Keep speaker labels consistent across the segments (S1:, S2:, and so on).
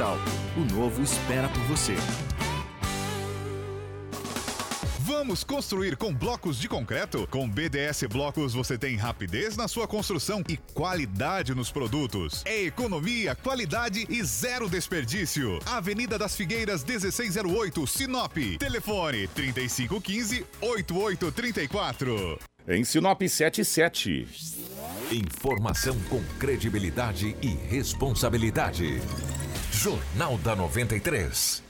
S1: Capital. O novo espera por você.
S2: Vamos construir com blocos de concreto? Com BDS Blocos você tem rapidez na sua construção e qualidade nos produtos. É economia, qualidade e zero desperdício. Avenida das Figueiras 1608, Sinop. Telefone 3515 8834.
S3: Em Sinop 77.
S4: Informação com credibilidade e responsabilidade. Jornal da 93.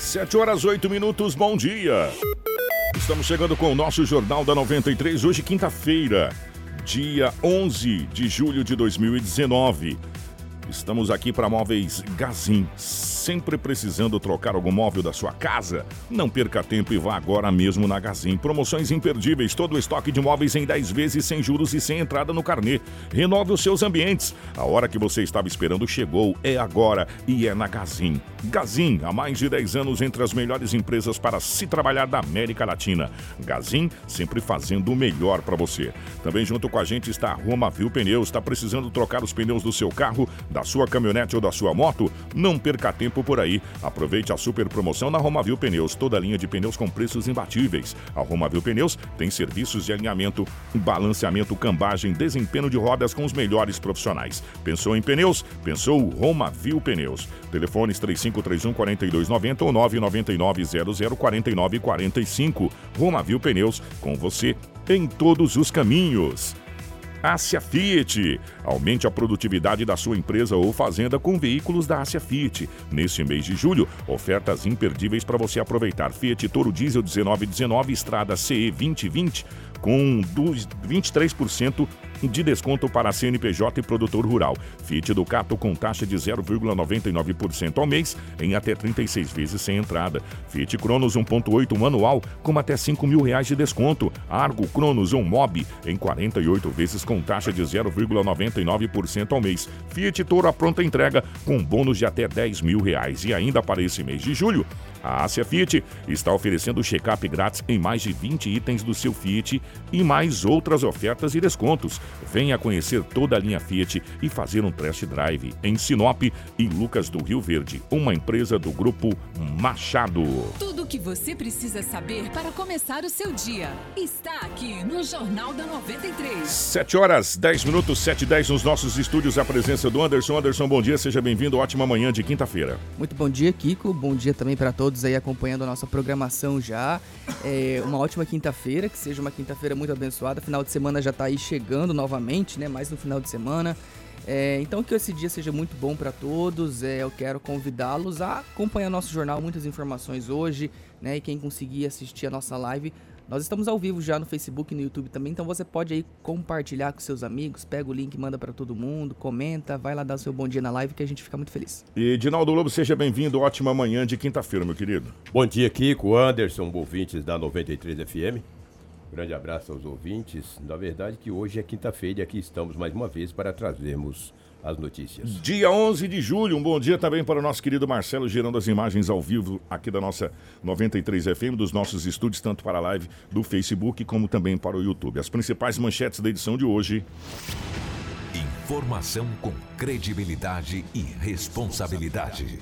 S3: 7 horas 8 minutos, bom dia. Estamos chegando com o nosso Jornal da 93, hoje quinta-feira, dia 11 de julho de 2019. Estamos aqui para Móveis Gazin. Sempre precisando trocar algum móvel da sua casa? Não perca tempo e vá agora mesmo na Gazin. Promoções imperdíveis, todo o estoque de móveis em 10 vezes sem juros e sem entrada no carnê. Renove os seus ambientes. A hora que você estava esperando chegou, é agora e é na Gazin. Gazin, há mais de 10 anos entre as melhores empresas para se trabalhar da América Latina. Gazin, sempre fazendo o melhor para você. Também junto com a gente está a Roma Viu Pneus. Está precisando trocar os pneus do seu carro, da sua caminhonete ou da sua moto? Não perca tempo por aí. Aproveite a super promoção na Romavil Pneus, toda a linha de pneus com preços imbatíveis. A Romavil Pneus tem serviços de alinhamento, balanceamento, cambagem, desempenho de rodas com os melhores profissionais. Pensou em pneus? Pensou Romavil Pneus. Telefones 3531 4290 ou 999 00 49 45. Romavil Pneus, com você em todos os caminhos. Ásia Fiat. Aumente a produtividade da sua empresa ou fazenda com veículos da Ásia Fiat. Neste mês de julho, ofertas imperdíveis para você aproveitar. Fiat Toro Diesel 1919, Estrada CE 2020 com 23% de desconto para CNPJ e produtor rural. Fiat Ducato com taxa de 0,99% ao mês em até 36 vezes sem entrada. Fiat Cronos 1.8 manual com até 5 mil reais de desconto. Argo Cronos 1 Mob em 48 vezes com taxa de 0,99% ao mês. Fiat Toro a pronta entrega com bônus de até 10 mil reais. E ainda para esse mês de julho, a Ásia Fiat está oferecendo check-up grátis em mais de 20 itens do seu Fiat e mais outras ofertas e descontos. Venha conhecer toda a linha Fiat e fazer um test drive em Sinop e Lucas do Rio Verde, uma empresa do grupo Machado.
S5: Que você precisa saber para começar o seu dia está aqui no Jornal da 93.
S3: 7 horas 10 minutos, 7 e 10 nos nossos estúdios. A presença do Anderson. Anderson, bom dia, seja bem-vindo. Ótima manhã de quinta-feira.
S6: Muito bom dia, Kiko. Bom dia também para todos aí acompanhando a nossa programação já. É uma ótima quinta-feira, que seja uma quinta-feira muito abençoada. Final de semana já está aí chegando novamente, né? Mais no final de semana. É, então que esse dia seja muito bom para todos. É, eu quero convidá-los a acompanhar nosso jornal, muitas informações hoje, né? E quem conseguir assistir a nossa live, nós estamos ao vivo já no Facebook e no YouTube também, então você pode aí compartilhar com seus amigos, pega o link, manda para todo mundo, comenta, vai lá dar o seu bom dia na live que a gente fica muito feliz.
S3: E Dinaldo Lobo, seja bem-vindo. Ótima manhã de quinta-feira, meu querido.
S7: Bom dia, Kiko, Anderson, ouvintes da 93 FM. Grande abraço aos ouvintes. Na verdade, que hoje é quinta-feira e aqui estamos mais uma vez para trazermos as notícias.
S3: Dia 11 de julho, um bom dia também para o nosso querido Marcelo, gerando as imagens ao vivo aqui da nossa 93 FM, dos nossos estúdios, tanto para a live do Facebook como também para o YouTube. As principais manchetes da edição de hoje.
S4: Informação com credibilidade e responsabilidade.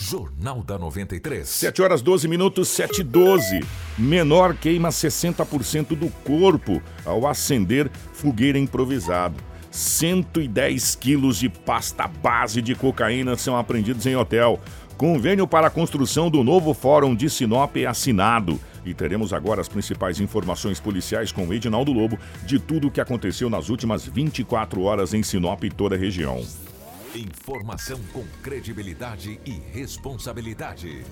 S4: Jornal da 93.
S3: 7 horas 12 minutos, 7 e 12. Menor queima 60% do corpo ao acender fogueira improvisado. 110 quilos de pasta base de cocaína são apreendidos em hotel. Convênio para a construção do novo Fórum de Sinop é assinado. E teremos agora as principais informações policiais com o Edinaldo Lobo de tudo o que aconteceu nas últimas 24 horas em Sinop e toda a região.
S4: Informação com credibilidade e responsabilidade.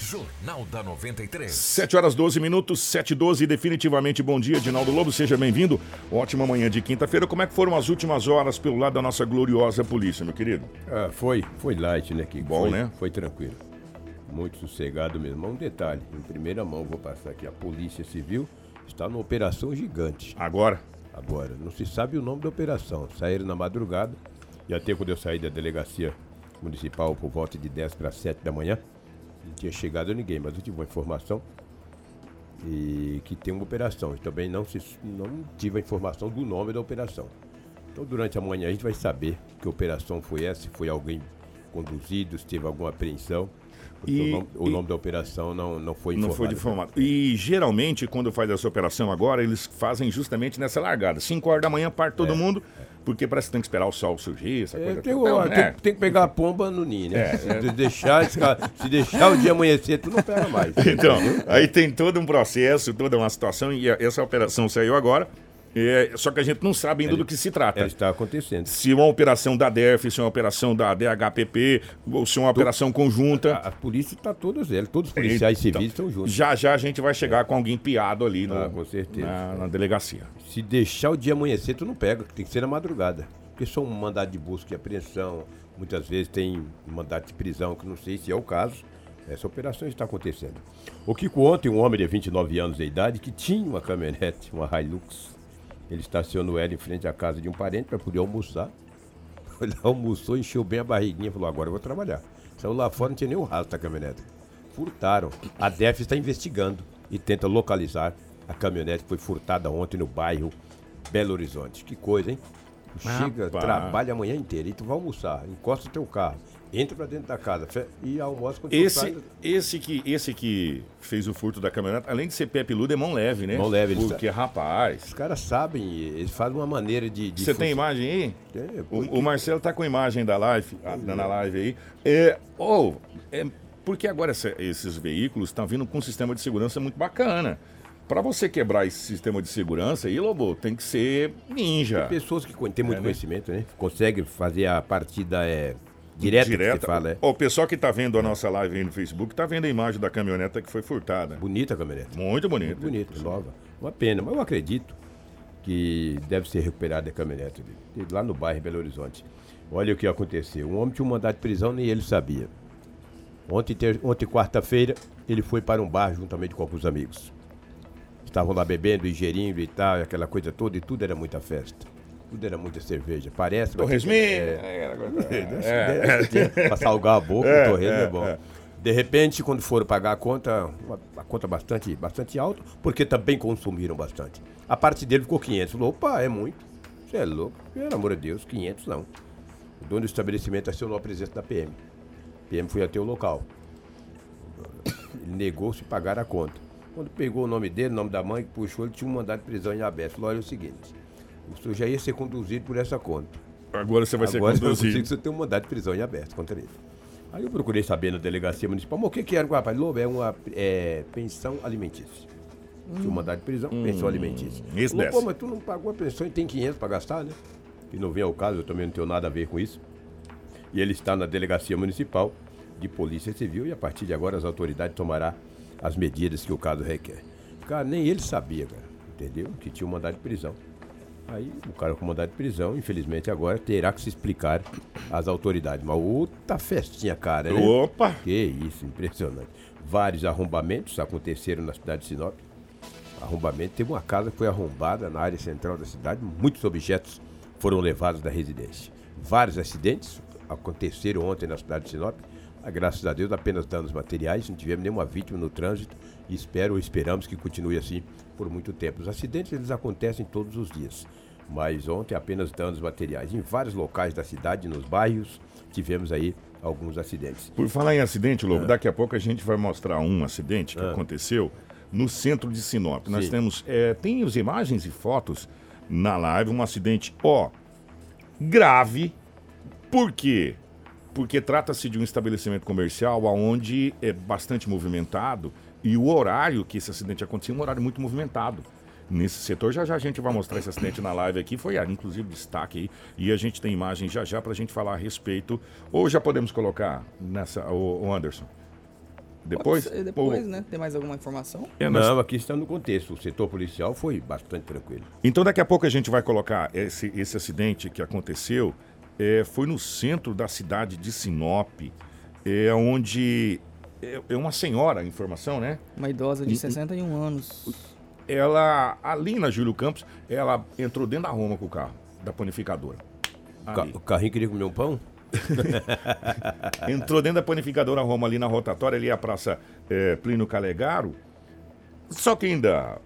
S4: Jornal da 93.
S3: 7 horas 12 minutos, 7 e 12, definitivamente bom dia, Dinaldo Lobo, seja bem-vindo. Ótima manhã de quinta-feira. Como é que foram as últimas horas pelo lado da nossa gloriosa polícia, meu querido?
S7: Ah, foi, foi light, né, que
S3: Bom,
S7: foi,
S3: né?
S7: Foi tranquilo. Muito sossegado mesmo. Um detalhe, em primeira mão vou passar aqui. A Polícia Civil está numa operação gigante.
S3: Agora?
S7: Agora, não se sabe o nome da operação. Saíram na madrugada, e até quando eu saí da delegacia municipal por volta de 10 para 7 da manhã, não tinha chegado ninguém, mas eu tive uma informação e que tem uma operação. E também não, se, não tive a informação do nome da operação. Então, durante a manhã, a gente vai saber que operação foi essa, se foi alguém conduzido, se teve alguma apreensão. Porque
S3: E-
S7: o, nome, o
S3: e-
S7: nome da operação não, não foi
S3: Não
S7: informado.
S3: foi informado. E geralmente, quando faz essa operação agora, eles fazem justamente nessa largada. 5 horas da manhã parte todo mundo, porque parece que tem que esperar o sol surgir, essa
S7: É,
S3: coisa
S7: tem,
S3: toda.
S7: o-
S3: Então,
S7: tem-
S3: é.
S7: tem que pegar a pomba no ninho, né?
S3: É,
S7: se, deixar, esse cara- se deixar o dia amanhecer, tu não pega mais.
S3: Então, aí tem todo um processo, toda uma situação, e essa operação saiu agora, é, só que a gente não sabe ainda do que se trata.
S7: É, está acontecendo.
S3: Se é uma operação da DERF, se é uma operação da DHPP, ou se é uma operação conjunta.
S7: A, a polícia está todas elas, todos os policiais
S3: Então,
S7: civis estão juntos.
S3: Já já a gente vai chegar com alguém piado ali no,
S7: Ah, com certeza.
S3: na, na delegacia.
S7: Se deixar o dia amanhecer, tu não pega, tem que ser na madrugada. Porque são um mandado de busca e apreensão, muitas vezes tem um mandado de prisão, que não sei se é o caso. Essa operação está acontecendo. O Kiko ontem, um homem de 29 anos de idade, que tinha uma caminhonete, uma Hilux, ele estacionou ela em frente à casa de um parente para poder almoçar. Ele almoçou, encheu bem a barriguinha e falou, agora eu vou trabalhar. Saiu lá fora, não tinha nem o rastro da caminhonete. Furtaram. A DEF está investigando e tenta localizar a caminhonete que foi furtada ontem no bairro Belo Horizonte. Que coisa, hein? Chega,
S3: Rapaz.
S7: trabalha a manhã inteira e tu vai almoçar, encosta o teu carro, entra pra dentro da casa e almoça tu
S3: Esse, esse, que, esse que fez o furto da caminhonete, além de ser pé peludo, é mão leve, né?
S7: Mão leve,
S3: Porque, rapaz.
S7: Os caras sabem, eles fazem uma maneira de. de
S3: Você tem imagem aí?
S7: Tem,
S3: O,
S7: porque-
S3: o Marcelo tá com imagem da live, ah, na live aí. É, oh, é, porque agora essa- esses veículos estão vindo com um sistema de segurança muito bacana. Para você quebrar esse sistema de segurança aí, Lobo, tem que ser ninja.
S7: Pessoas que têm muito
S3: É, né?
S7: conhecimento, né? Conseguem fazer a partida é, direta, que
S3: Direta.
S7: fala, é.
S3: O pessoal que tá vendo a nossa live aí no Facebook tá vendo a imagem da caminhoneta que foi furtada.
S7: Bonita a caminhonete.
S3: Muito bonita.
S7: Muito bonita, nova. Uma pena, mas eu acredito que deve ser recuperada a caminhonete ali, lá no bairro Belo Horizonte. Olha o que aconteceu. Um homem tinha um mandado de prisão, nem ele sabia. Ontem, ter- ontem quarta-feira, ele foi para um bar juntamente com alguns amigos. Estavam lá bebendo, ingerindo e tal, aquela coisa toda, e tudo era muita festa. Tudo era muita cerveja. Parece.
S3: Torresmin.
S7: É,
S3: É,
S7: pra salgar a boca,
S3: É,
S7: o torresmo é,
S3: é,
S7: bom.
S3: é.
S7: De repente, quando foram pagar a conta, uma, a conta bastante, bastante alta, porque também consumiram bastante. A parte dele ficou 500. Falou, opa, é muito. Você é louco. Pelo amor de Deus, 500 não. O dono do estabelecimento acionou a presença da PM. PM foi até o local. Ele negou-se pagar a conta. Quando pegou o nome dele, o nome da mãe, que puxou, ele tinha um mandado de prisão em aberto. Falou, olha é o seguinte, senhor já ia ser conduzido por essa conta.
S3: Agora você vai
S7: Agora
S3: ser conduzido.
S7: você ter um mandado de prisão em aberto contra ele. Aí eu procurei saber na delegacia municipal, mas o que, que era, rapaz? Lobo, é uma é, pensão alimentícia. Tinha um mandado de prisão, pensão alimentícia.
S3: isso
S7: Falou. Pô, mas tu não pagou a pensão e tem 500 para gastar, né? E não vem ao caso, eu também não tenho nada a ver com isso. E ele está na delegacia municipal de polícia civil e a partir de agora as autoridades tomarão as medidas que o caso requer. Cara, nem ele sabia, cara, entendeu? Que tinha um mandado de prisão. Aí o cara com mandado de prisão, infelizmente agora terá que se explicar às autoridades. Mas outra festinha, cara, né?
S3: Opa!
S7: Que isso, impressionante. Vários arrombamentos aconteceram na cidade de Sinop. Arrombamento, teve uma casa que foi arrombada na área central da cidade, muitos objetos foram levados da residência. Vários acidentes aconteceram ontem na cidade de Sinop. Graças a Deus, apenas danos materiais, não tivemos nenhuma vítima no trânsito e espero ou esperamos que continue assim por muito tempo. Os acidentes eles acontecem todos os dias, mas ontem apenas danos materiais. Em vários locais da cidade, nos bairros, tivemos aí alguns acidentes.
S3: Por falar em acidente. Lobo, daqui a pouco a gente vai mostrar um acidente que aconteceu no centro de Sinop. Nós
S7: Sim.
S3: temos, é, tem as imagens e fotos na live, um acidente, ó, grave. Por quê? Porque trata-se de um estabelecimento comercial onde é bastante movimentado e o horário que esse acidente aconteceu é um horário muito movimentado. Nesse setor, já já a gente vai mostrar esse acidente na live aqui, foi ah, inclusive destaque aí, e a gente tem imagem já já pra gente falar a respeito, ou já podemos colocar nessa, o, Anderson? Depois?
S6: Pode ser depois,
S3: Ou-
S6: né? Tem mais alguma informação?
S3: É, nós-
S7: Não, aqui está no contexto. O setor policial foi bastante tranquilo.
S3: Então daqui a pouco a gente vai colocar esse, esse acidente que aconteceu. é, foi no centro da cidade de Sinop, é, onde é, é uma senhora, a informação, né?
S6: Uma idosa de 61 anos.
S3: Ela, ali na Júlio Campos, ela entrou dentro da Roma com o carro, da panificadora.
S7: Ca- o carrinho queria comer um pão?
S3: Entrou dentro da panificadora Roma ali na rotatória, ali a Praça é, Plínio Calegaro. Só que ainda.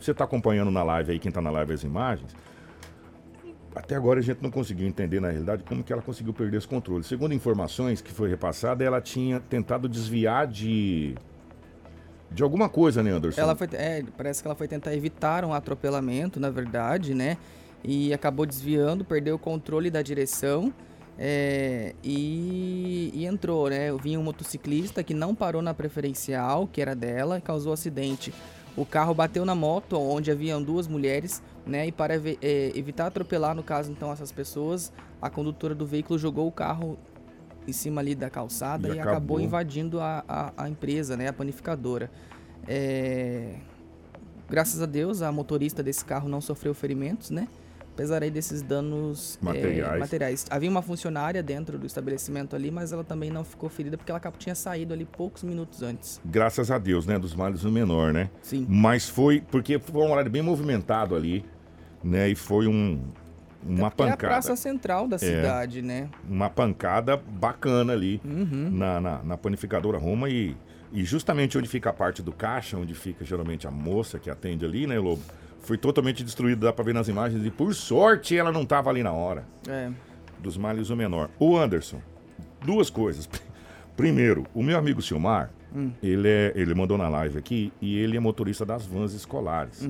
S3: Você está acompanhando na live aí, quem está na live as imagens. Até agora a gente não conseguiu entender, na realidade, como que ela conseguiu perder esse controle. Segundo informações que foi repassada, ela tinha tentado desviar de. De alguma coisa, né, Anderson?
S6: Ela foi, é, parece que ela foi tentar evitar um atropelamento, na verdade, né? E acabou desviando, perdeu o controle da direção é, e, e entrou, né? Vinha um motociclista que não parou na preferencial, que era dela, e causou acidente. O carro bateu na moto, onde haviam duas mulheres, né? E para é, evitar atropelar, no caso, então, essas pessoas, a condutora do veículo jogou o carro em cima ali da calçada
S3: E
S6: e, acabou.
S3: acabou.
S6: invadindo a, a, a empresa, né? A panificadora. É, Graças a Deus, a motorista desse carro não sofreu ferimentos, né? Apesar aí desses danos é,
S3: Materiais.
S6: materiais. Havia uma funcionária dentro do estabelecimento ali, mas ela também não ficou ferida porque ela tinha saído ali poucos minutos antes.
S3: Graças a Deus, né? Dos males o menor, né?
S6: Sim.
S3: Mas foi. Porque foi um horário bem movimentado ali, né? E foi um. Uma
S6: Porque é a
S3: pancada.
S6: praça central da cidade, né?
S3: uma pancada bacana ali
S6: Uhum.
S3: na, na, na panificadora Roma e, e justamente onde fica a parte do caixa, onde fica geralmente a moça que atende ali, né, Lobo? Foi totalmente destruído, dá pra ver nas imagens, e por sorte ela não tava ali na hora.
S6: É.
S3: Dos males o menor. O Anderson, duas coisas. Primeiro, o meu amigo Silmar, ele, é, ele mandou na live aqui e ele é motorista das vans escolares.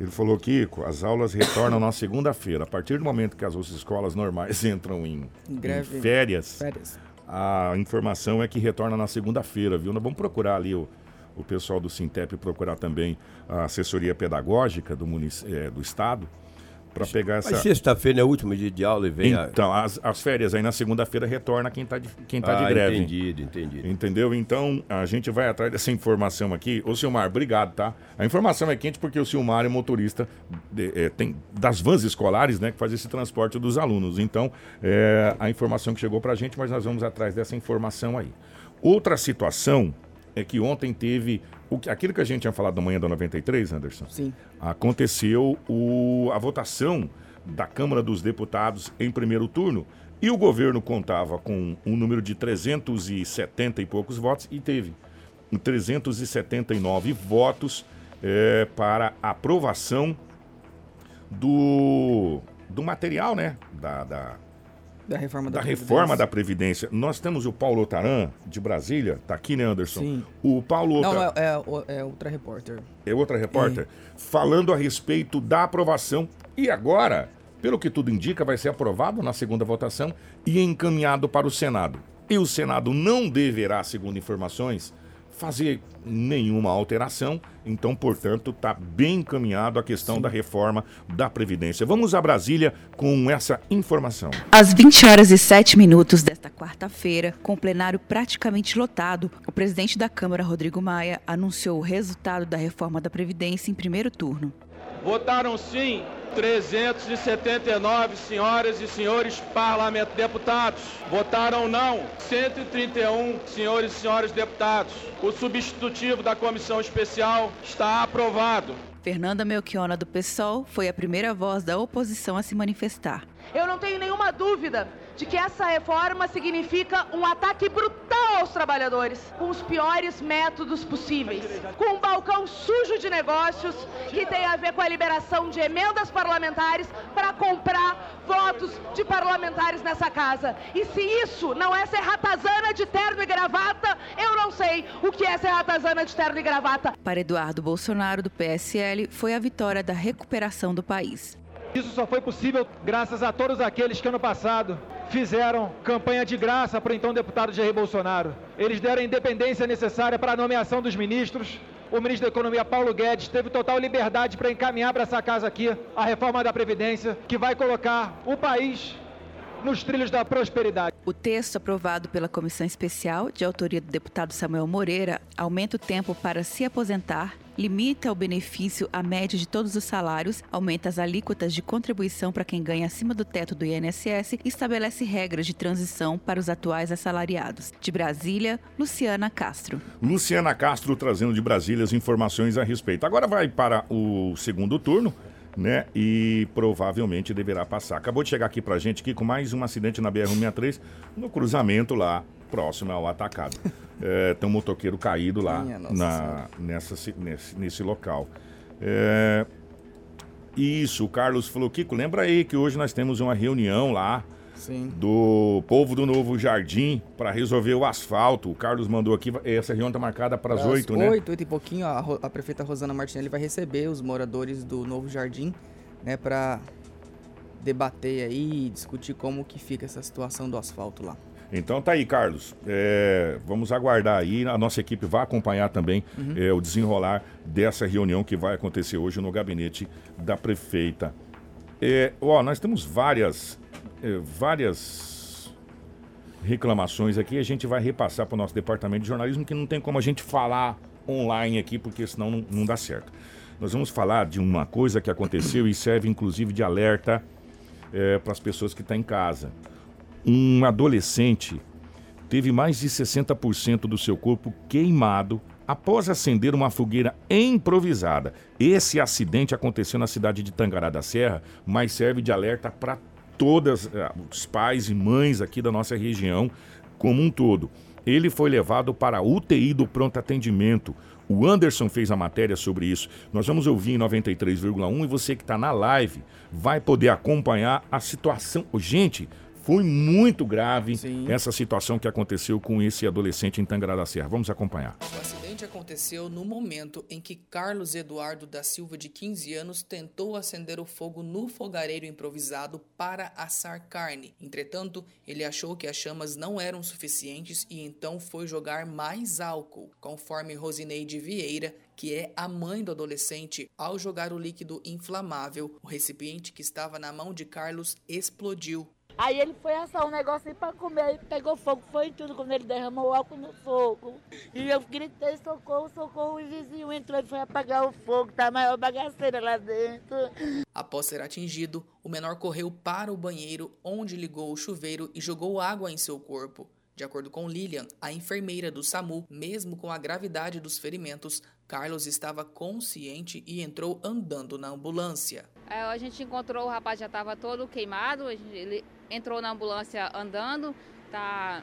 S3: Ele falou, Kiko, as aulas retornam na segunda-feira. A partir do momento que as outras escolas normais entram em,
S6: Em greve.
S3: em férias,
S6: Férias.
S3: a informação é que retorna na segunda-feira, viu? Nós vamos procurar ali o, o pessoal do Sintep, procurar também a assessoria pedagógica do, munic- eh, do Estado, para pegar essa...
S7: Mas sexta-feira é o último dia de aula e vem a...
S3: Então, as, as férias aí na segunda-feira retorna quem está de, quem tá
S7: ah,
S3: de greve.
S7: entendido, entendido.
S3: Entendeu? Então, a gente vai atrás dessa informação aqui. Ô, Silmar, obrigado, tá? A informação é quente porque o Silmar é motorista de- é, tem, das vans escolares, né? Que faz esse transporte dos alunos. Então, é, a informação que chegou pra gente, mas nós vamos atrás dessa informação aí. Outra situação é que ontem teve... O, que- aquilo que a gente tinha falado da manhã da 93, Anderson?
S6: Sim.
S3: aconteceu o- a votação da Câmara dos Deputados em primeiro turno e o governo contava com um número de 370 e poucos votos e teve 379 votos eh, para aprovação do, do material, né? Da, da,
S6: Da reforma da,
S3: da reforma da
S6: Previdência.
S3: Previdência. Nós temos o Paulo Otaran, de Brasília, tá aqui, né, Anderson?
S6: Sim.
S3: O Paulo
S6: Não,
S3: Otaran
S6: é, é, é outra repórter.
S3: é outra repórter, falando a respeito da aprovação. E agora, pelo que tudo indica, vai ser aprovado na segunda votação e encaminhado para o Senado. E o Senado não deverá, segundo informações, fazer nenhuma alteração. Então, portanto, está bem encaminhado a questão da reforma da Previdência. Vamos a Brasília com essa informação.
S8: Às 20 horas e 7 minutos desta quarta-feira, com o plenário praticamente lotado, o presidente da Câmara, Rodrigo Maia, anunciou o resultado da reforma da Previdência em primeiro turno.
S9: Votaram sim 379 senhoras e senhores parlamentos deputados. Votaram não 131 senhores e senhoras deputados. O substitutivo da comissão especial está aprovado.
S8: Fernanda Melchiona, do PSOL, foi a primeira voz da oposição a se manifestar.
S10: Eu não tenho nenhuma dúvida de que essa reforma significa um ataque brutal aos trabalhadores, com os piores métodos possíveis, com um balcão sujo de negócios que tem a ver com a liberação de emendas parlamentares para comprar votos de parlamentares nessa casa. E se isso não é ser ratazana de terno e gravata, eu não sei o que é ser ratazana de terno e gravata.
S8: Para Eduardo Bolsonaro, do PSL, foi a vitória da recuperação do país.
S9: Isso só foi possível graças a todos aqueles que ano passado fizeram campanha de graça para o então deputado Jair Bolsonaro. Eles deram a independência necessária para a nomeação dos ministros. O ministro da Economia, Paulo Guedes, teve total liberdade para encaminhar para essa casa aqui a reforma da Previdência, que vai colocar o país nos trilhos da prosperidade.
S8: O texto aprovado pela comissão especial, de autoria do deputado Samuel Moreira, aumenta o tempo para se aposentar, limita o benefício à média de todos os salários, aumenta as alíquotas de contribuição para quem ganha acima do teto do INSS e estabelece regras de transição para os atuais assalariados. De Brasília, Luciana Castro.
S3: Luciana Castro trazendo de Brasília as informações a respeito. Agora vai para o segundo turno né? E provavelmente deverá passar. Acabou de chegar aqui pra gente aqui com mais um acidente na BR-163, no cruzamento lá, próximo ao atacado. É, tem um motoqueiro caído lá na, nessa, nesse, nesse local. É, isso, o Carlos falou, Kiko, lembra aí que hoje nós temos uma reunião lá
S6: Sim.
S3: do povo do Novo Jardim para resolver o asfalto. O Carlos mandou aqui, essa reunião está marcada para as oito, né?
S6: Oito, oito e pouquinho, a, a, prefeita Rosana Martinelli vai receber os moradores do Novo Jardim, né, para debater aí e discutir como que fica essa situação do asfalto lá.
S3: Então tá aí, Carlos. É, vamos aguardar aí. A nossa equipe vai acompanhar também uhum. é, o desenrolar dessa reunião que vai acontecer hoje no gabinete da prefeita. É, ó, nós temos várias várias reclamações aqui. A gente vai repassar para o nosso departamento de jornalismo, que não tem como a gente falar online aqui, porque senão não, não dá certo. Nós vamos falar de uma coisa que aconteceu e serve inclusive de alerta é, para as pessoas que estão tá em casa. Um adolescente teve mais de 60% do seu corpo queimado após acender uma fogueira improvisada. Esse acidente aconteceu na cidade de Tangará da Serra, mas serve de alerta para todos eh, os pais e mães aqui da nossa região como um todo. Ele foi levado para a UTI do pronto atendimento. O Anderson fez a matéria sobre isso. Nós vamos ouvir em 93,1 e você que está na live vai poder acompanhar a situação. Gente, foi muito grave Sim. essa situação que aconteceu com esse adolescente em Tangará da Serra. Vamos acompanhar.
S6: O acidente aconteceu no momento em que Carlos Eduardo da Silva, de 15 anos, tentou acender o fogo no fogareiro improvisado para assar carne. Entretanto, ele achou que as chamas não eram suficientes e então foi jogar mais álcool, conforme Rosineide Vieira, que é a mãe do adolescente, ao jogar o líquido inflamável, o recipiente que estava na mão de Carlos explodiu.
S11: Aí ele foi assar um negocinho para comer, pegou fogo, foi tudo quando ele derramou álcool no fogo. E eu gritei, socorro, socorro, e o vizinho entrou e foi apagar o fogo, tá maior bagaceira lá dentro.
S6: Após ser atingido, o menor correu para o banheiro, onde ligou o chuveiro e jogou água em seu corpo. De acordo com Lilian, a enfermeira do SAMU, mesmo com a gravidade dos ferimentos, Carlos estava consciente e entrou andando na ambulância.
S12: É, a gente encontrou o rapaz já estava todo queimado, ele entrou na ambulância andando, tá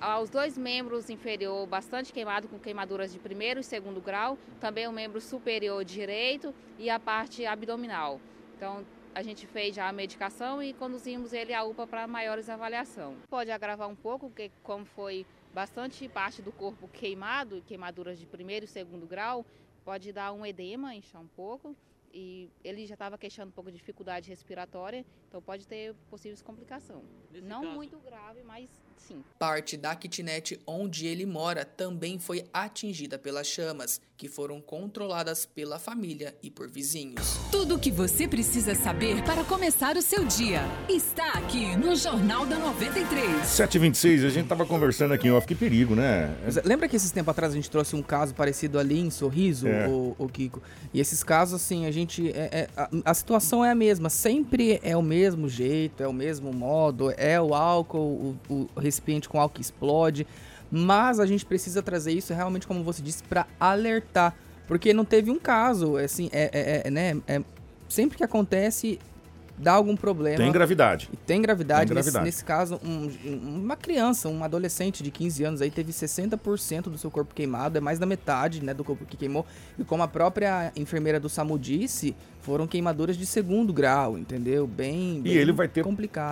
S12: aos dois membros inferior bastante queimado com queimaduras de primeiro e segundo grau, também o membro superior direito e a parte abdominal. Então a gente fez já a medicação e conduzimos ele à UPA para maiores avaliação. Pode agravar um pouco, porque como foi bastante parte do corpo queimado, queimaduras de primeiro e segundo grau, pode dar um edema, inchar um pouco e ele já estava queixando um pouco de dificuldade respiratória, então pode ter possíveis complicações. Não caso. muito grave, mas sim.
S6: Parte da kitnet onde ele mora também foi atingida pelas chamas, que foram controladas pela família e por vizinhos.
S5: Tudo o que você precisa saber para começar o seu dia está aqui no Jornal da 93.
S3: 726, a gente estava conversando aqui em off, que perigo, né?
S6: Lembra que esses tempos atrás a gente trouxe um caso parecido ali em Sorriso, é. o, o, Kiko? E esses casos, assim, a gente. É, é, a, a situação é a mesma, sempre é o mesmo jeito, é o mesmo modo, é o álcool, o, o recipiente com álcool explode. Mas a gente precisa trazer isso realmente, como você disse, para alertar. Porque não teve um caso, assim, é, é, é né? É, sempre que acontece, dá algum problema.
S3: Tem gravidade.
S6: E tem gravidade. Tem gravidade. Nesse, nesse caso, um, uma criança, um adolescente de 15 anos aí teve 60% do seu corpo queimado, é mais da metade, né, do corpo que queimou. E como a própria enfermeira do SAMU disse, foram queimaduras de segundo grau, entendeu? Bem, bem
S3: E ele vai ter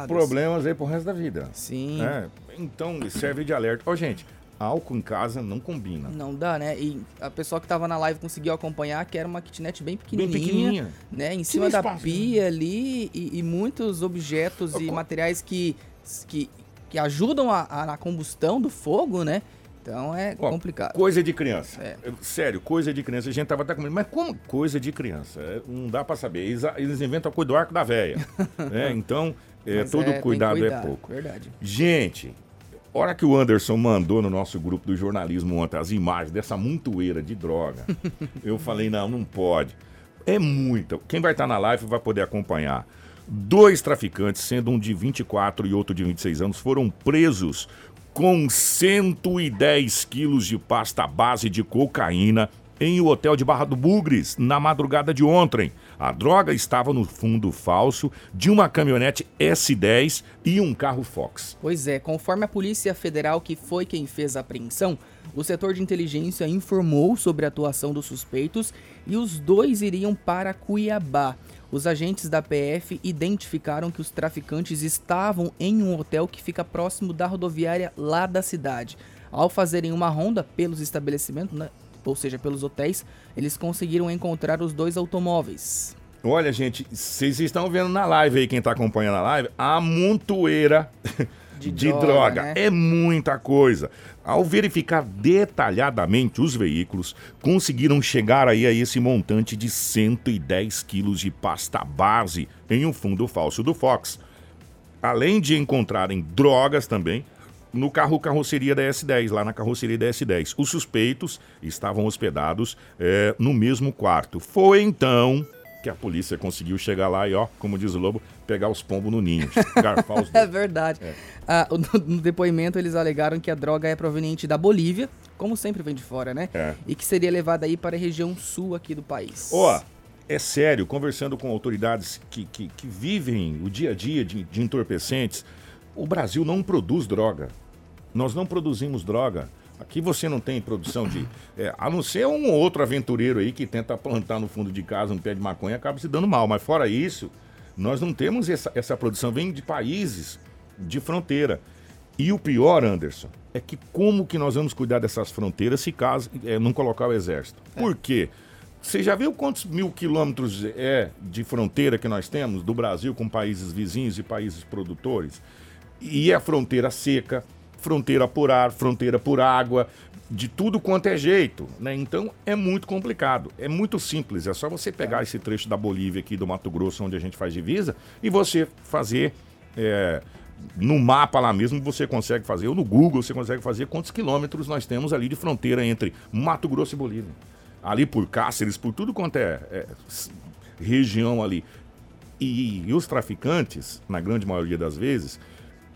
S3: problemas aí pro resto da vida.
S6: Sim.
S3: É, então, serve de alerta. Ó, oh, gente, álcool em casa não combina.
S6: Não dá, né? E a pessoa que tava na live conseguiu acompanhar que era uma kitnet bem pequenininha, bem pequenininha. né? Em cima da espaço, pia né? ali e, e, muitos objetos Eu e materiais que, que, que ajudam a, a, na combustão do fogo, né? Então é Ó, complicado.
S3: Coisa de criança. É. Sério, coisa de criança. A gente tava até comendo. Mas como coisa de criança? É, não dá para saber. Eles, eles, inventam a coisa do arco da véia. é, então, É, todo
S6: é,
S3: cuidado, é pouco.
S6: verdade.
S3: Gente, hora que o Anderson mandou no nosso grupo do jornalismo ontem as imagens dessa montoeira de droga, eu falei, não, não pode. É muita. Quem vai estar na live vai poder acompanhar. Dois traficantes, sendo um de 24 e outro de 26 anos, foram presos com 110 quilos de pasta base de cocaína em um hotel de Barra do Bugres na madrugada de ontem. A droga estava no fundo falso de uma caminhonete S10 e um carro Fox.
S6: Pois é, conforme a Polícia Federal, que foi quem fez a apreensão, o setor de inteligência informou sobre a atuação dos suspeitos e os dois iriam para Cuiabá. Os agentes da PF identificaram que os traficantes estavam em um hotel que fica próximo da rodoviária lá da cidade. Ao fazerem uma ronda pelos estabelecimentos, né, ou seja, pelos hotéis, eles conseguiram encontrar os dois automóveis.
S3: Olha, gente, vocês estão vendo na live aí, quem está acompanhando a live, a montoeira de,
S6: droga,
S3: droga.
S6: né?
S3: É muita coisa. Ao verificar detalhadamente os veículos, conseguiram chegar aí a esse montante de 110 quilos de pasta base em um fundo falso do Fox. Além de encontrarem drogas também no carro carroceria da S10, lá na carroceria da S10. Os suspeitos estavam hospedados eh, no mesmo quarto. Foi então que a polícia conseguiu chegar lá e, ó, como diz o Lobo, pegar os pombos no ninho, garfar os
S6: É verdade. Ah, no, no depoimento, eles alegaram que a droga é proveniente da Bolívia, como sempre vem de fora, né?
S3: É.
S6: E que seria levada aí para a região sul aqui do país.
S3: Ó, é sério, conversando com autoridades que, que, que vivem o dia a dia de, de entorpecentes, o Brasil não produz droga. Nós não produzimos droga. Aqui você não tem produção de. é, a não ser um ou outro aventureiro aí que tenta plantar no fundo de casa um pé de maconha e acaba se dando mal. Mas fora isso, nós não temos essa, essa produção. Vem de países de fronteira. E o pior, Anderson, é que como que nós vamos cuidar dessas fronteiras se caso é, não colocar o exército? Por quê? Você já viu quantos mil quilômetros é de fronteira que nós temos do Brasil com países vizinhos e países produtores? E é fronteira seca, fronteira por ar, fronteira por água, de tudo quanto é jeito, né? Então é muito complicado. É muito simples, é só você pegar esse trecho da Bolívia aqui do Mato Grosso, onde a gente faz divisa, e você fazer é, no mapa lá mesmo, você consegue fazer, ou no Google você consegue fazer quantos quilômetros nós temos ali de fronteira entre Mato Grosso e Bolívia. Ali por Cáceres, por tudo quanto é, é, região ali. E, e os traficantes, na grande maioria das vezes,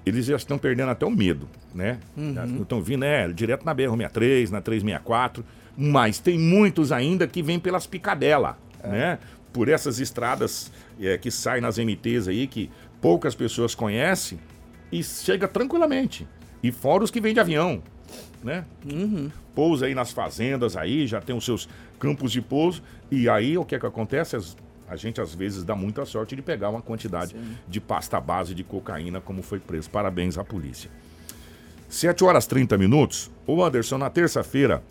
S3: eles já estão perdendo até o medo, né?
S6: Uhum.
S3: Estão vindo, é, direto na BR-63, na 364, mas tem muitos ainda que vêm pelas picadelas, né? Por essas estradas é, que saem nas MTs aí, que poucas pessoas conhecem, e chega tranquilamente. E fora os que vêm de avião, né? Pousa aí nas fazendas aí, já tem os seus campos de pouso, e aí o que é que acontece? As- a gente às vezes dá muita sorte de pegar uma quantidade de pasta base de cocaína como foi preso. Parabéns à polícia. 7 horas 30 minutos. O Anderson, na terça-feira,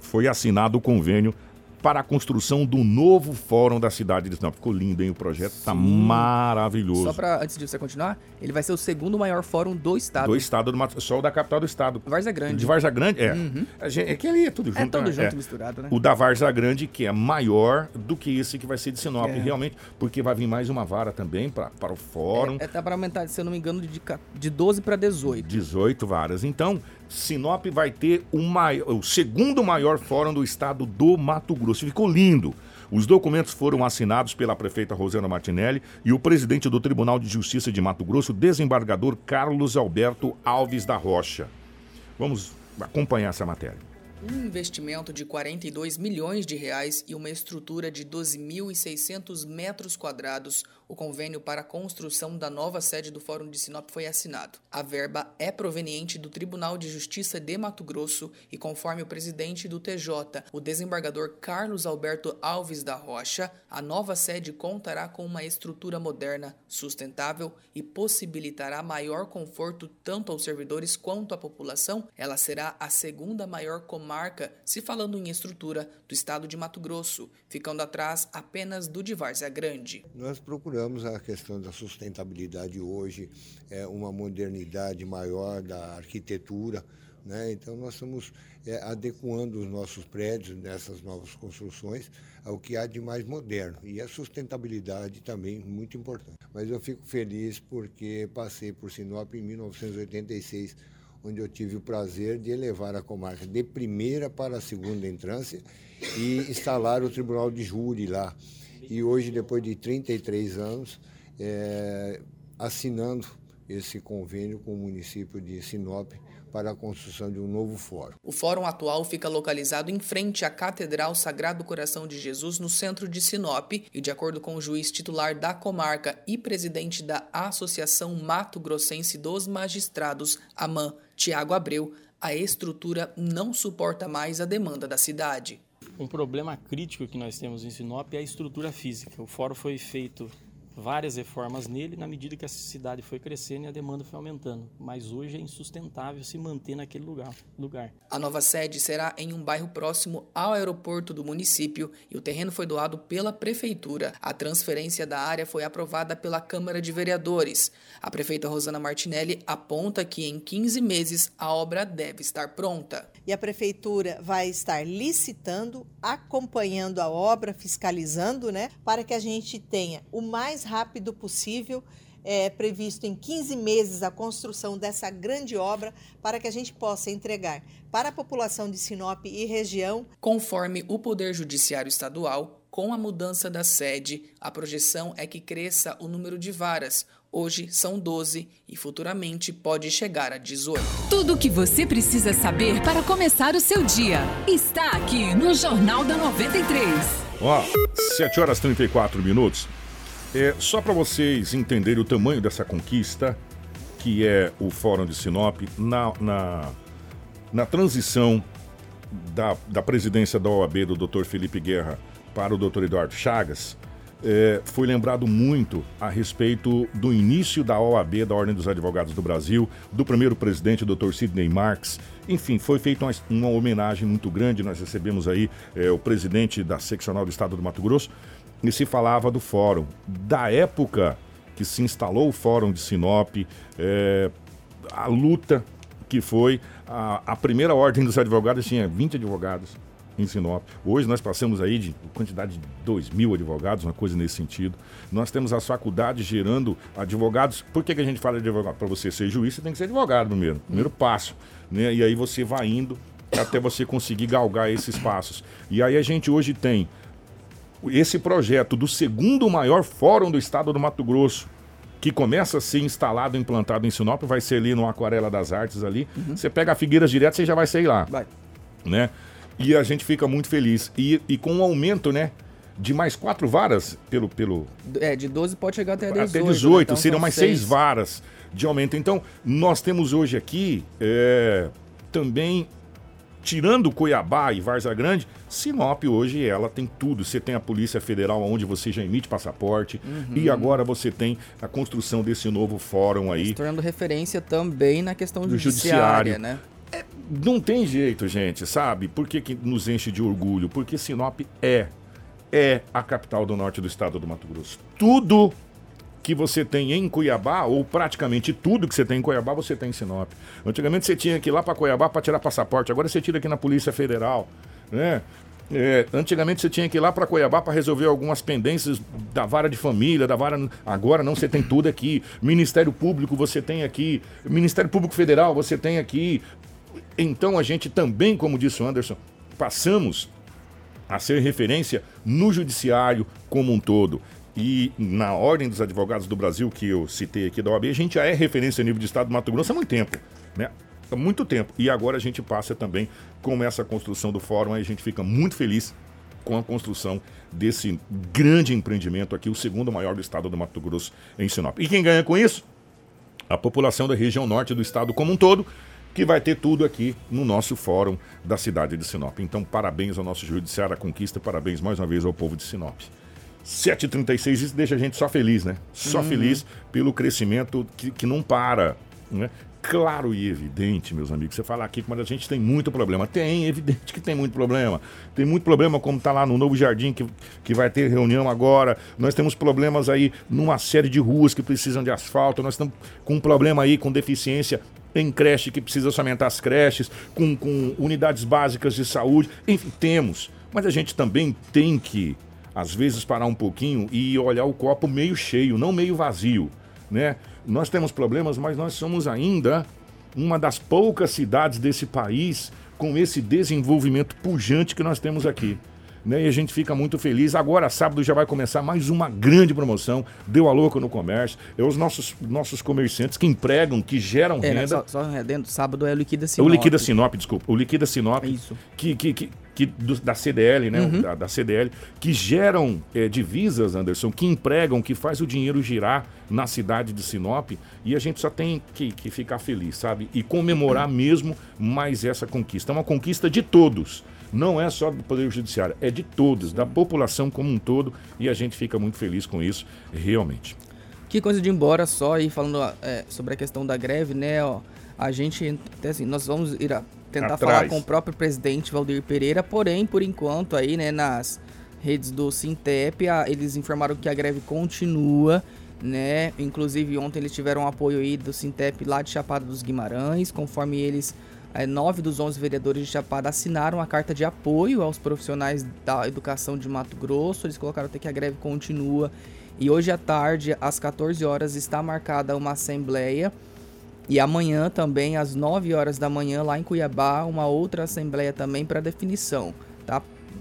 S3: foi assinado o convênio para a construção do novo fórum da cidade de Sinop. Ficou lindo, hein? O projeto tá maravilhoso.
S6: Só pra, antes de você continuar, ele vai ser o segundo maior fórum do estado.
S3: Do estado do Mato só o da capital do estado.
S6: Várzea Grande.
S3: De Varza Grande, é.
S6: Uhum.
S3: É que ali é tudo junto.
S6: É tudo
S3: né?
S6: junto, misturado, né?
S3: O da Varza Grande, que é maior do que esse que vai ser de Sinop,
S6: É.
S3: realmente, porque vai vir mais uma vara também para o fórum.
S6: É, dá pra aumentar, se eu não me engano, de, de 12 para 18.
S3: 18 varas. Então, Sinop vai ter o, maior, o segundo maior fórum do estado do Mato Grosso. Ficou lindo. Os documentos foram assinados pela prefeita Rosana Martinelli e o presidente do Tribunal de Justiça de Mato Grosso, desembargador Carlos Alberto Alves da Rocha. Vamos acompanhar essa matéria.
S6: Um investimento de 42 milhões de reais e uma estrutura de 12.600 metros quadrados, o convênio para a construção da nova sede do Fórum de Sinop foi assinado. A verba é proveniente do Tribunal de Justiça de Mato Grosso e, conforme o presidente do TJ, o desembargador Carlos Alberto Alves da Rocha, a nova sede contará com uma estrutura moderna, sustentável e possibilitará maior conforto tanto aos servidores quanto à população. Ela será a segunda maior comarca, se falando em estrutura, do estado de Mato Grosso, ficando atrás apenas do de Várzea Grande.
S13: Nós procuramos a questão da sustentabilidade hoje, é, uma modernidade maior da arquitetura, Né? Então, nós estamos é, adequando os nossos prédios nessas novas construções ao que há de mais moderno. E a sustentabilidade também muito importante. Mas eu fico feliz porque passei por Sinop em 1986, onde eu tive o prazer de elevar a comarca de primeira para a segunda entrância e instalar o Tribunal de Júri lá. E hoje, depois de 33 anos, é, assinando esse convênio com o município de Sinop para a construção de um novo fórum.
S6: O fórum atual fica localizado em frente à Catedral Sagrado Coração de Jesus, no centro de Sinop, e de acordo com o juiz titular da comarca e presidente da Associação Mato Grossense dos Magistrados, AMAN, Tiago Abreu, a estrutura não suporta mais a demanda da cidade.
S14: Um problema crítico que nós temos em Sinop é a estrutura física. O fórum foi feito várias reformas nele na medida que a cidade foi crescendo e a demanda foi aumentando. Mas hoje é insustentável se manter naquele lugar. lugar.
S6: A nova sede será em um bairro próximo ao aeroporto do município e o terreno foi doado pela prefeitura. A transferência da área foi aprovada pela Câmara de Vereadores. A prefeita Rosana Martinelli aponta que em 15 meses a obra deve estar pronta.
S15: E a prefeitura vai estar licitando, acompanhando a obra, fiscalizando, né, para que a gente tenha o mais rápido possível é previsto em 15 meses a construção dessa grande obra para que a gente possa entregar para a população de Sinop e região.
S6: Conforme o Poder Judiciário Estadual, com a mudança da sede, a projeção é que cresça o número de varas. Hoje são 12 e futuramente pode chegar a 18.
S5: Tudo o que você precisa saber para começar o seu dia está aqui no Jornal da 93.
S3: Ó, 7 horas e 34 minutos. É, só para vocês entenderem o tamanho dessa conquista, que é o Fórum de Sinop, na, na, na transição da, da presidência da OAB do Dr. Felipe Guerra para o Dr. Eduardo Chagas, é, foi lembrado muito a respeito do início da OAB, da Ordem dos Advogados do Brasil, do primeiro presidente, Dr. Sidney Marx. Enfim, foi feita uma, uma, homenagem muito grande. Nós recebemos aí é, o presidente da seccional do Estado do Mato Grosso e se falava do fórum. Da época que se instalou o fórum de Sinop, é, a luta que foi a, a, primeira ordem dos advogados tinha 20 advogados em Sinop. Hoje nós passamos aí de quantidade de 2 mil advogados, uma coisa nesse sentido. Nós temos as faculdades gerando advogados. Por que, que a gente fala de advogado? Para você ser juiz, você tem que ser advogado primeiro. Primeiro passo. Né? E aí você vai indo até você conseguir galgar esses passos. E aí a gente hoje tem esse projeto do segundo maior fórum do estado do Mato Grosso, que começa a ser instalado, implantado em Sinop, vai ser ali no Aquarela das Artes ali. Uhum. Você pega a Figueiras direto, você já vai sair lá. Vai. Né? E a gente fica muito feliz. E, e com um aumento, né? De mais quatro varas pelo. pelo...
S6: É, de 12 pode chegar até 18.
S3: Até 18, né? então, seriam mais seis. seis varas de aumento. Então, nós temos hoje aqui é, também tirando Cuiabá e Varza Grande, Sinop hoje ela tem tudo. Você tem a Polícia Federal onde você já emite passaporte uhum. e agora você tem a construção desse novo fórum aí. Se
S6: tornando referência também na questão do judiciária, judiciário. né?
S3: É, não tem jeito, gente, sabe? Por que, que nos enche de orgulho? Porque Sinop é, é a capital do norte do estado do Mato Grosso. Tudo que você tem em Cuiabá, ou praticamente tudo que você tem em Cuiabá, você tem em Sinop. Antigamente você tinha que ir lá para Cuiabá para tirar passaporte, agora você tira aqui na Polícia Federal, né? É, antigamente você tinha que ir lá para Cuiabá para resolver algumas pendências da vara de família, da vara. Agora não, você tem tudo aqui. Ministério Público você tem aqui. Ministério Público Federal você tem aqui. Então a gente também, como disse o Anderson, passamos a ser referência no judiciário como um todo. E na Ordem dos Advogados do Brasil, que eu citei aqui da OAB, a gente já é referência a nível de Estado do Mato Grosso há muito tempo. Né? Há muito tempo. E agora a gente passa também com essa construção do fórum, a gente fica muito feliz com a construção desse grande empreendimento aqui, o segundo maior do estado do Mato Grosso, em Sinop. E quem ganha com isso? A população da região norte do estado como um todo, que vai ter tudo aqui no nosso fórum da cidade de Sinop. Então, parabéns ao nosso judiciário, a conquista, parabéns mais uma vez ao povo de Sinop. 7h36, isso deixa a gente só feliz, né? Só uhum. feliz pelo crescimento que, que não para. Né? Claro e evidente, meus amigos, você fala aqui, mas a gente tem muito problema. Tem, evidente que tem muito problema. Tem muito problema, como está lá no Novo Jardim, que, que vai ter reunião agora. Nós temos problemas aí numa série de ruas que precisam de asfalto. Nós estamos com um problema aí com deficiência Tem creche que precisa somente as creches, com, com unidades básicas de saúde. Enfim, temos. Mas a gente também tem que, às vezes, parar um pouquinho e olhar o copo meio cheio, não meio vazio. Né? Nós temos problemas, mas nós somos ainda uma das poucas cidades desse país com esse desenvolvimento pujante que nós temos aqui. Né? E a gente fica muito feliz. Agora, sábado, já vai começar mais uma grande promoção. Deu a louca no comércio. É os nossos, nossos comerciantes que empregam, que geram
S6: É,
S3: renda.
S6: só, só redendo, sábado é o Liquida Sinop.
S3: O Liquida Sinop, desculpa. O Liquida Sinop.
S6: Isso.
S3: Que, que, que, que do- da CDL, né?
S6: Uhum.
S3: Da, da CDL, que geram eh, divisas, Anderson, que empregam, que faz o dinheiro girar na cidade de Sinop. E a gente só tem que, que ficar feliz, sabe? E comemorar mesmo mais essa conquista. É uma conquista de todos. Não é só do Poder Judiciário, é de todos, da população como um todo. E a gente fica muito feliz com isso, realmente.
S6: Que coisa de ir embora só e falando é, sobre a questão da greve, né, ó, a gente, até assim, nós vamos ir a tentar
S3: Atrás.
S6: falar com o próprio presidente Valdir Pereira, porém, por enquanto aí, né, nas redes do Sintep, a- eles informaram que a greve continua, né, inclusive ontem eles tiveram apoio aí do Sintep lá de Chapada dos Guimarães, conforme eles nove dos 11 vereadores de Chapada assinaram a carta de apoio aos profissionais da educação de Mato Grosso. Eles colocaram até que a greve continua. E hoje à tarde, às 14 horas, está marcada uma assembleia. E amanhã também, às 9 horas da manhã, lá em Cuiabá, uma outra assembleia também para definição.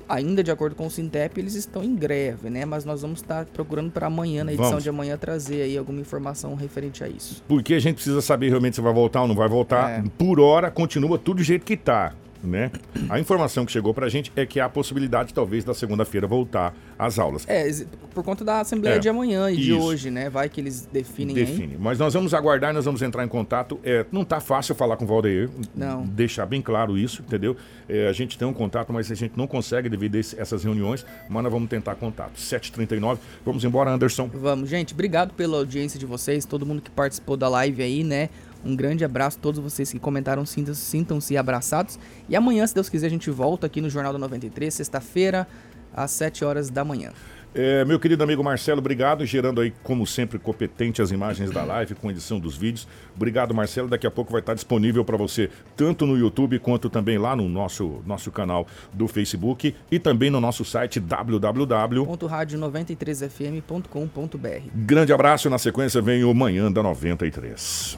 S6: Ainda de acordo com o Sintep, eles estão em greve, né? Mas nós vamos estar procurando para amanhã, na edição
S3: Vamos.
S6: de amanhã, trazer aí alguma informação referente a isso.
S3: Porque a gente precisa saber realmente se vai voltar ou não vai voltar. Por hora, continua tudo do jeito que tá. Né? A informação que chegou pra gente é que há a possibilidade, talvez, da segunda-feira voltar às aulas.
S6: É, por conta da assembleia
S3: É,
S6: de amanhã e de
S3: isso.
S6: hoje, né? Vai que eles definem aí.
S3: Define. Mas nós vamos aguardar, nós vamos entrar em contato. É, não tá fácil falar com o Valdeir.
S6: Não.
S3: Deixar bem claro isso, entendeu? É, a gente tem um contato, mas a gente não consegue devido a esse- essas reuniões. Mas nós vamos tentar contato. 7h39. Vamos embora, Anderson.
S6: Vamos, gente. Obrigado pela audiência de vocês, todo mundo que participou da live aí, né? Um grande abraço a todos vocês que comentaram, sintam- sintam-se abraçados. E amanhã, se Deus quiser, a gente volta aqui no Jornal da 93, sexta-feira, às 7 horas da manhã.
S3: É, meu querido amigo Marcelo, obrigado. Gerando aí, como sempre, competente as imagens da live com edição dos vídeos. Obrigado, Marcelo. Daqui a pouco vai estar disponível para você, tanto no YouTube quanto também lá no nosso, nosso canal do Facebook e também no nosso site www.
S6: .rádio93fm.com.br
S3: Grande abraço. Na sequência vem o Manhã da 93.